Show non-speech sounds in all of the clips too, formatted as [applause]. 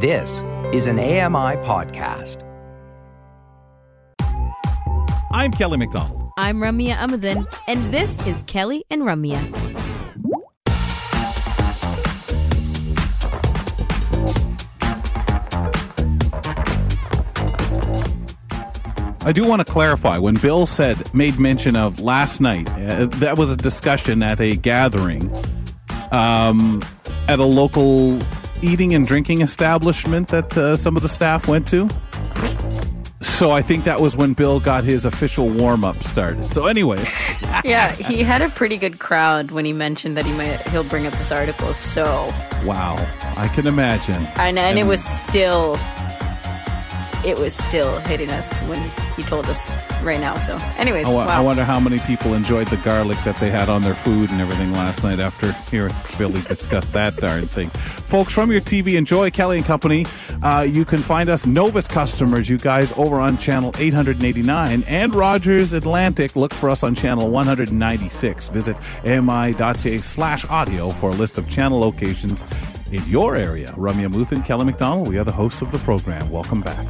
This is an AMI podcast. I'm Kelly McDonald. I'm Ramya Amuthan, and this is Kelly and Ramya. I do want to clarify when Bill said made mention of last night. Uh, that was a discussion at a gathering um, at a local eating and drinking establishment that uh, some of the staff went to. So I think that was when Bill got his official warm up started. So anyway, [laughs] yeah, he had a pretty good crowd when he mentioned that he might he'll bring up this article. So wow, I can imagine. And, and, and it was still it was still hitting us when he told us right now. So, anyways, I, wow. I wonder how many people enjoyed the garlic that they had on their food and everything last night after hearing Billy discuss [laughs] that darn thing. Folks, from your TV, enjoy Kelly and Company. Uh, you can find us Novus customers, you guys, over on channel 889 and Rogers Atlantic. Look for us on channel 196. Visit ami.ca slash audio for a list of channel locations in your area. Ramya Muth and Kelly McDonald, we are the hosts of the program. Welcome back.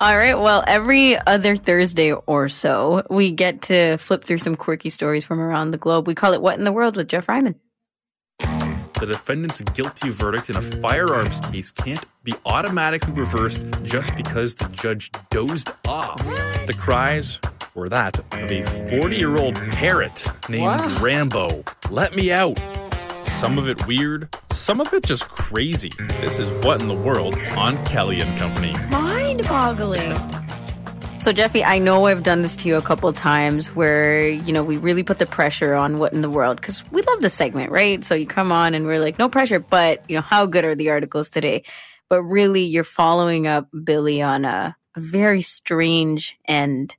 All right. Well, every other Thursday or so, we get to flip through some quirky stories from around the globe. We call it What in the World with Jeff Ryman. The defendant's guilty verdict in a firearms case can't be automatically reversed just because the judge dozed off. The cries were that of a 40 year old parrot named wow. Rambo. Let me out. Some of it weird, some of it just crazy. This is What in the World on Kelly and Company. Mind boggling. So, Jeffy, I know I've done this to you a couple times where, you know, we really put the pressure on what in the world because we love the segment, right? So you come on and we're like, no pressure, but, you know, how good are the articles today? But really, you're following up Billy on a, a very strange end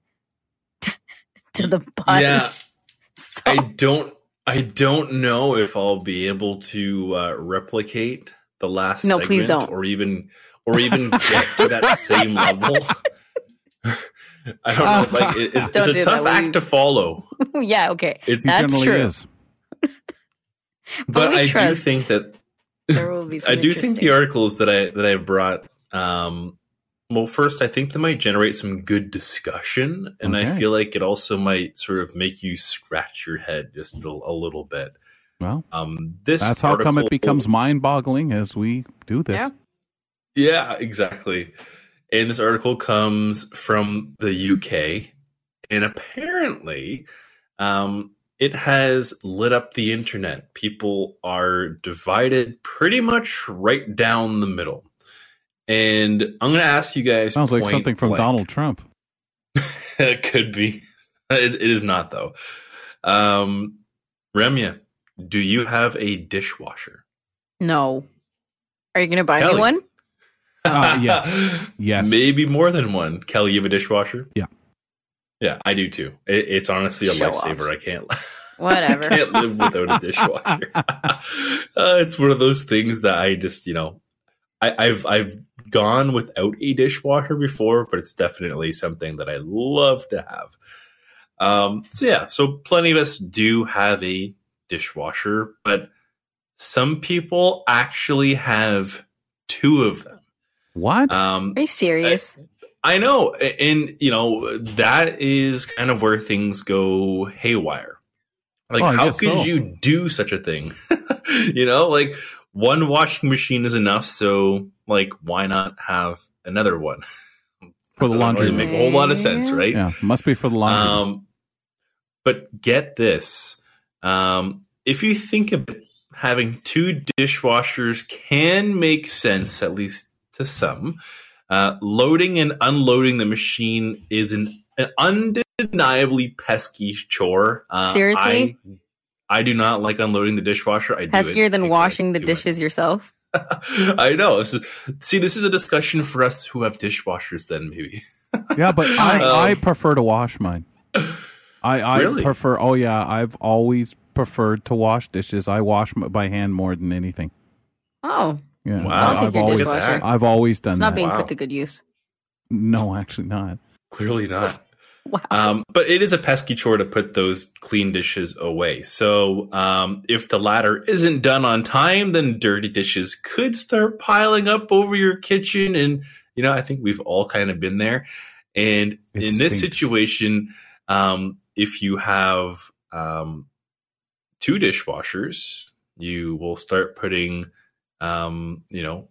[laughs] to the buzz. Yeah. [laughs] So. I don't I don't know if I'll be able to uh, replicate the last no, please don't. or even or even [laughs] get to that same level. [laughs] I don't know. Like it, it, it's a tough act to follow. [laughs] yeah, okay, it That's true. is. but, but I do think that there will be. I do think the articles that I that I've brought um, well, first, I think they might generate some good discussion, and okay. I feel like it also might sort of make you scratch your head just a, a little bit. Well, um, this that's how come it becomes mind-boggling as we do this. Yeah, yeah, exactly. And this article comes from the UK, and apparently, um, it has lit up the internet. People are divided pretty much right down the middle. And I'm going to ask you guys. Sounds like something from blank. Donald Trump. it [laughs] could be. It, it is not though. Um, Ramya, do you have a dishwasher? No. Are you going to buy Kelly. me one? Uh, yes. [laughs] Yes. Maybe more than one. Kelly, you have a dishwasher? Yeah. Yeah, I do too. It, it's honestly a Show lifesaver. Off. I can't. [laughs] Whatever. I can't live without a dishwasher. uh, it's one of those things that I just, you know, I, I've I've gone without a dishwasher before, but it's definitely something that I love to have. Um, so yeah, so plenty of us do have a dishwasher, but some people actually have two of them. What? Um, Are you serious? I, I know, and you know that is kind of where things go haywire. Like, oh, how could so. you do such a thing? [laughs] you know, like one washing machine is enough. So, like, why not have another one? For the laundry, really make a whole lot of sense, right? Yeah, must be for the laundry. Um, but get this: um, if you think of it, having two dishwashers can make sense, at least to some. Uh, loading and unloading the machine is an, an undeniably pesky chore. Uh, Seriously, I I do not like unloading the dishwasher. I do Peskier than washing the dishes much. yourself. [laughs] I know. So, see, this is a discussion for us who have dishwashers. Then maybe. [laughs] yeah, but I, [laughs] um, I prefer to wash mine. I I really? prefer. Oh yeah, I've always preferred to wash dishes. I wash by hand more than anything. Oh. Yeah. Wow. I'll take I've your always, dishwasher. I've always done that. it's not that. being wow. put to good use. No, actually not. Clearly not. [laughs] Wow. Um, but it is a pesky chore to put those clean dishes away. So um, if the latter isn't done on time, then dirty dishes could start piling up over your kitchen. And, you know, I think we've all kind of been there. And It in this situation, um, if you have um, two dishwashers, you will start putting, um, you know,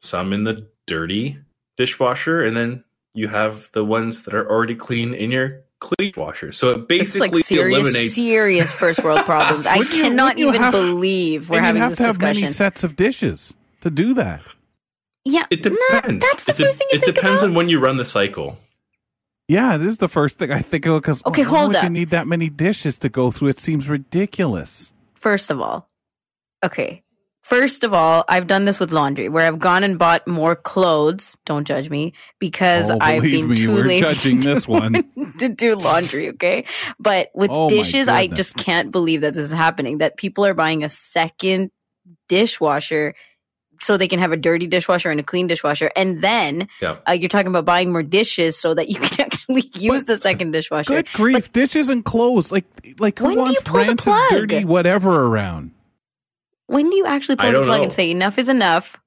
some in the dirty dishwasher, and then you have the ones that are already clean in your clean washer. So it basically like serious, eliminates. serious first world [laughs] problems. I cannot you even have- believe we're and having you have to have discussion. many sets of dishes to do that. yeah, It nah, depends. that's the it de- first thing you it think depends about. on when you run the cycle. Yeah, it is the first thing I think of because Okay, why hold would you need that many dishes to go through? It seems ridiculous. First of all, okay. First of all, I've done this with laundry where I've gone and bought more clothes. Don't judge me because Oh, I've been me, too lazy judging [laughs] to, this one. [laughs] to do laundry. Okay, but with Oh, dishes, I just can't believe that this is happening. That people are buying a second dishwasher so they can have a dirty dishwasher and a clean dishwasher, and then Yeah. uh, you're talking about buying more dishes so that you can [laughs] actually use the second dishwasher. Good grief, But, dishes and clothes. Like, like who When do you wants pull the rancid, plug? dirty, whatever around? When do you actually pull the plug know. and say enough is enough?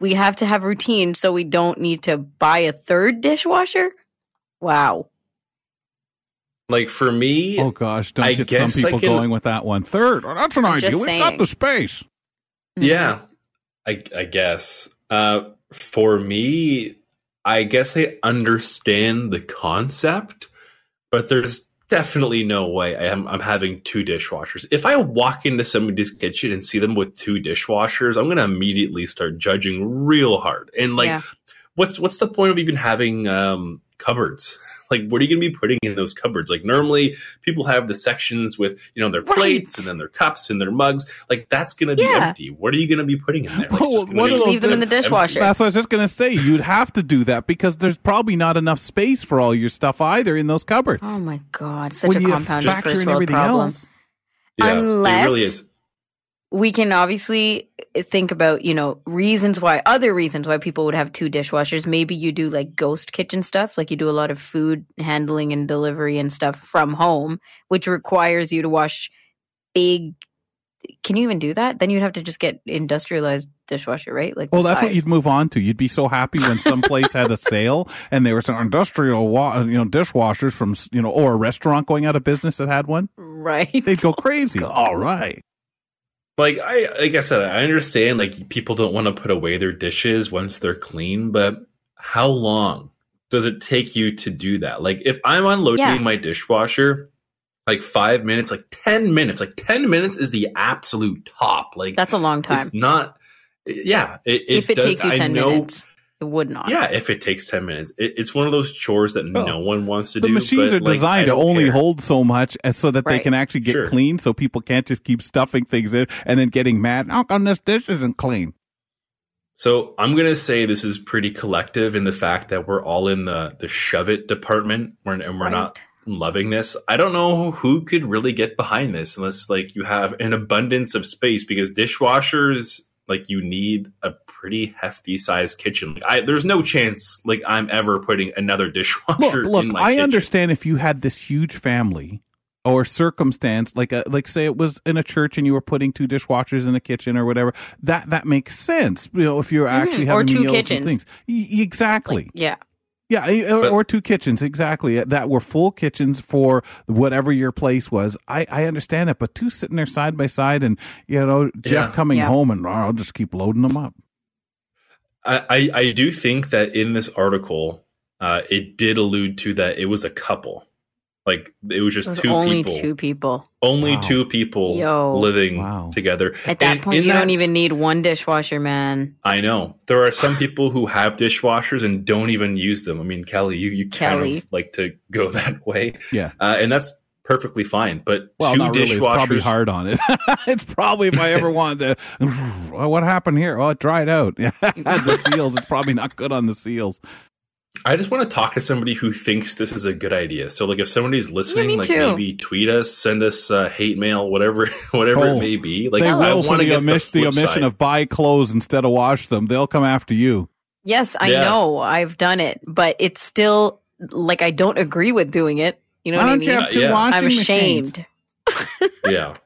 We have to have routine, so we don't need to buy a third dishwasher. Wow. Like for me, Oh gosh, don't I get some guess I people can- going with that one third. Oh, that's an I'm idea. We've got the space. Yeah, I, I guess. Uh, for me, I guess I understand the concept, but there's definitely no way I am, I'm having two dishwashers. If I walk into somebody's kitchen and see them with two dishwashers, I'm going to immediately start judging real hard. And like, Yeah. what's what's the point of even having um, cupboards? Like, what are you going to be putting in those cupboards? Like, normally people have the sections with you know their Right. plates and then their cups and their mugs. Like, that's going to be Yeah. empty. What are you going to be putting in there? Like, Well, just gonna what be are Just leave them in the dishwasher. That's what I was just gonna say. You'd have to do that because there's probably not enough space for all your stuff either in those cupboards. Oh my god, such when a you compounded factor first in world everything problem. else. Yeah, Unless- it really is. We can obviously think about you know reasons why other reasons why people would have two dishwashers maybe you do like ghost kitchen stuff like you do a lot of food handling and delivery and stuff from home which requires you to wash big can you even do that then you'd have to just get industrialized dishwasher right like Well, that's what you'd move on to. You'd be so happy when some place had a [laughs] sale and they were some industrial, wa- you know, dishwashers from, you know, or a restaurant going out of business that had one. right They'd go [laughs] crazy. All right. Like I like I said, I understand like people don't want to put away their dishes once they're clean, but how long does it take you to do that? Like if I'm unloading Yeah. my dishwasher, like five minutes, like ten minutes, like ten minutes is the absolute top. Like that's a long time it's not. Yeah, it, if it does- takes you I 10 know- minutes it would not Yeah, if it takes ten minutes, it, it's one of those chores that Well, no oh. one wants to The do. machines but, are like, designed to only care. hold so much uh, so that they can actually get Sure. clean so people can't just keep stuffing things in and then getting mad. How come this dish isn't clean? So I'm gonna say this is pretty collective in the fact that we're all in the the shove it department, we're, and we're not loving this. I don't know who could really get behind this unless like you have an abundance of space because dishwashers like you need a pretty hefty sized kitchen. Like I, there's no chance like I'm ever putting another dishwasher Look, look in my I kitchen. understand if you had this huge family or circumstance like a like say it was in a church and you were putting two dishwashers in a kitchen or whatever that that makes sense you know if you're actually Mhm, or having two meals kitchens. and things Y- exactly Like, yeah yeah eh, or, But- or two kitchens exactly that were full kitchens for whatever your place was i i understand it but two sitting there side by side and you know jeff Yeah. coming Yeah. home and "Oh, i'll just keep loading them up I, I, I do think that in this article, uh, it did allude to that it was a couple. Like it was just it was two only people. two people only Wow. two people Yo. living Wow. together. at that And point you don't even need one dishwasher man I know there are some people who have dishwashers and don't even use them. I mean, Kelly, you you kind of like to go [laughs] that way, yeah uh, and that's perfectly fine. But well two not really it's probably hard on it [laughs] it's probably if i ever [laughs] wanted to what happened here oh it dried out yeah the seals it's probably not good on the seals I just want to talk to somebody who thinks this is a good idea. So, like, if somebody's listening, me like too. maybe tweet us, send us uh, hate mail, whatever, [laughs] whatever Oh, it may be. Like, they will for want to the, get omis- the, the omission side. of buy clothes instead of wash them. They'll come after you. Yes, I Yeah. know. I've done it, but it's still like I don't agree with doing it. You know Why what I don't mean? you have two Yeah. washing I'm ashamed. [laughs] yeah.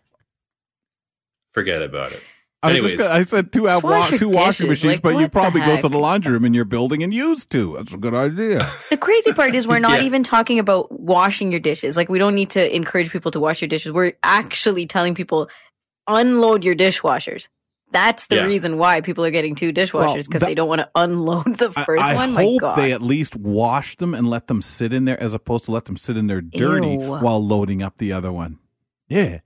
Forget about it. I, was Anyways. just gonna, I said two have Just wash wa- two washing dishes. machines, Like, but you probably go to the laundry room in your building and use two. That's a good idea. [laughs] The crazy part is we're [laughs] not Yeah. even talking about washing your dishes. Like we don't need to encourage people to wash your dishes. We're actually telling people unload your dishwashers. That's the Yeah. reason why people are getting two dishwashers because that- they don't want to unload the first I, one. My hope God. they at least wash them and let them sit in there as opposed to let them sit in there dirty Ew. while loading up the other one. Yeah.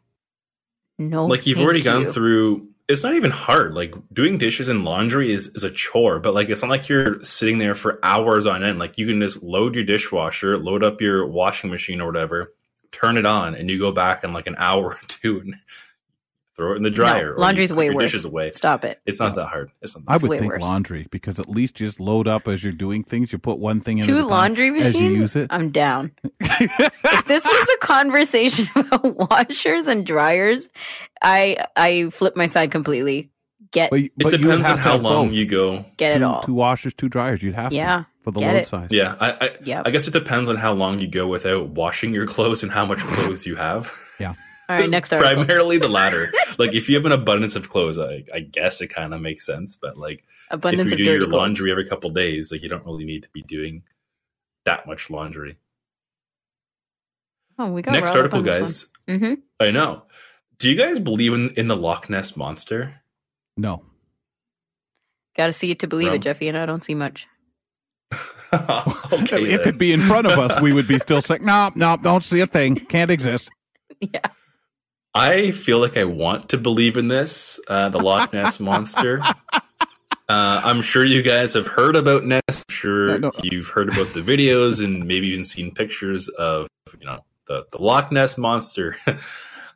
no, like you've thank already gone through it's not even hard. Like doing dishes and laundry is, is a chore but like it's not like you're sitting there for hours on end. Like you can just load your dishwasher load up your washing machine or whatever turn it on and you go back in like an hour [laughs] or two and throw it in the dryer No, or you laundry's put way worse. dishes away Stop it. it's not that hard it's not that I would think worse. laundry because at least you just load up as you're doing things. You put one thing in Two at a time laundry as you machines. use it. I'm down. [laughs] if this was a conversation [laughs] about washers and dryers, I I flip my side completely. Get But, it but you would depends on how long both. you go get two, it all. two washers, two dryers. You'd have Yeah, to for the get load it. size. yeah I, I, Yep. I guess it depends on how long you go without washing your [laughs] clothes and how much clothes you have All right, next article. primarily the latter like if you have an abundance of clothes i, I guess it kind of makes sense but like Abundance if of you do dirty your clothes. laundry every couple days like you don't really need to be doing that much laundry Oh, we got next article guys one. Mhm. i know do you guys believe in, in the loch ness monster No. Got to see it to believe Rum. it, Jeffy, and I don't see much. [laughs] okay it then. could be in front of us. We would be still sick. no, no, don't see a thing. Can't exist. [laughs] Yeah. I feel like I want to believe in this, uh, the Loch Ness [laughs] monster. Uh, I'm sure you guys have heard about Ness. I'm sure No, no. you've heard about the videos and maybe even seen pictures of you know the, the Loch Ness monster. [laughs]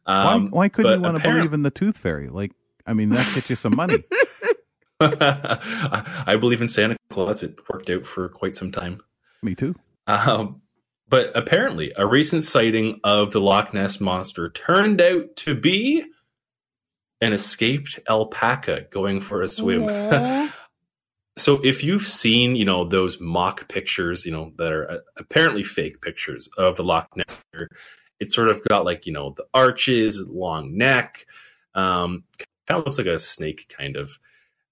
um, why, why couldn't you want to believe in the tooth fairy? Like, I mean, that gets you some money. [laughs] I believe in Santa Claus. It worked out for quite some time. Me too. Um, but apparently, a recent sighting of the Loch Ness monster turned out to be an escaped alpaca going for a swim. [laughs] so, if you've seen, you know, those mock pictures, you know, that are uh, apparently fake pictures of the Loch Ness, it's sort of got like, you know, the arches, long neck, um, kind of looks like a snake, kind of.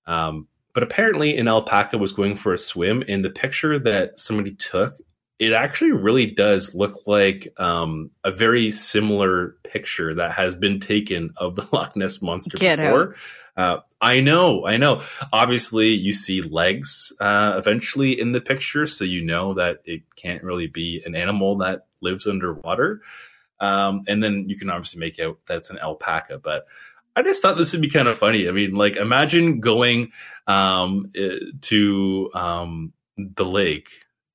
Um, but apparently, an alpaca was going for a swim, and the picture that somebody took, it actually really does look like um, a very similar picture that has been taken of the [laughs] Loch Ness monster Get before. Uh, I know, I know. Obviously, you see legs uh, eventually in the picture, so you know that it can't really be an animal that lives underwater. Um, and then you can obviously make out that's an alpaca, but I just thought this would be kind of funny. I mean, like imagine going um, eh, to um, the lake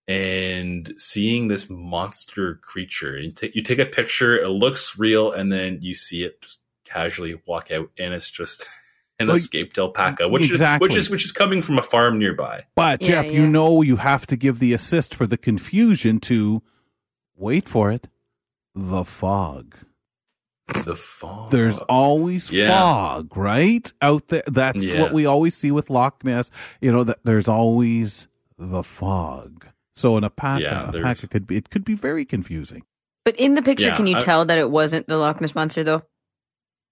and seeing this monster creature. You take you take a picture, it looks real, and then you see it just casually walk out, and it's just [laughs] an Well, escaped alpaca, which exactly. is which is which is coming from a farm nearby. But Yeah, Jeff, you know you have to give the assist for the confusion to wait for it. The fog. The fog. There's always Yeah. fog, right? Out there. That's Yeah. what we always see with Loch Ness. You know that there's always the fog. So an alpaca, Yeah, there's- alpaca could be it could be very confusing. But in the picture, Yeah, can you I- tell that it wasn't the Loch Ness monster though,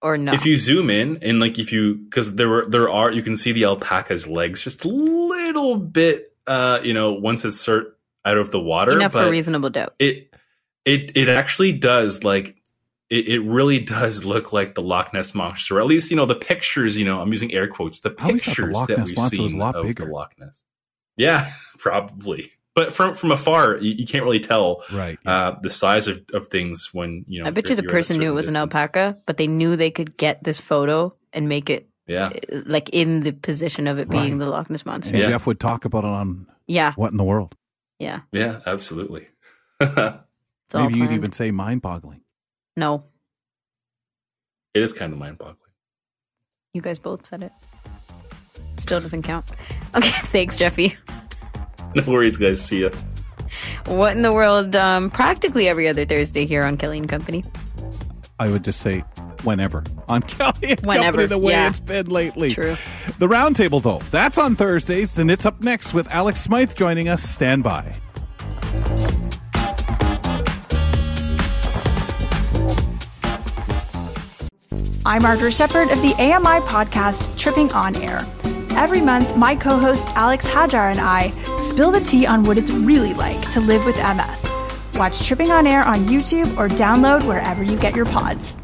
or no? If you zoom in and like if you because there were there are you can see the alpaca's legs just a little bit uh you know once it's cert out of the water enough but for reasonable doubt. it it it actually does like it, it really does look like the Loch Ness monster. Or at least you know the pictures. You know, I'm using air quotes. The I always thought the pictures that we've monster was a seen lot of bigger. the Loch Ness. Yeah, [laughs] probably. But from from afar, you, you can't really tell Right. uh, the size of, of things when you know. I bet you're- the you're at a person knew it certain was an alpaca, but they knew they could get this photo and make it Yeah, uh, like in the position of it being Right. the Loch Ness monster. Yeah. Jeff would talk about it on Yeah, what in the world. yeah. yeah, absolutely. It's Maybe you'd even say mind boggling. no. it is kind of mind boggling. You guys both said it. Still doesn't count. [laughs] Okay, thanks, Jeffy. No worries, guys. See ya. What in the world? Um, practically every other Thursday here on Kelly and Company. I would just say whenever on [laughs] Kelly and whenever. Company the way yeah. it's been lately. True. The roundtable, though, that's on Thursdays, and it's up next with Alex Smythe joining us. Stand by. I'm Margaret Shepard of the AMI podcast Tripping On Air. Every month, my co host Alex Hajar and I spill the tea on what it's really like to live with MS. Watch Tripping on Air on YouTube or download wherever you get your pods.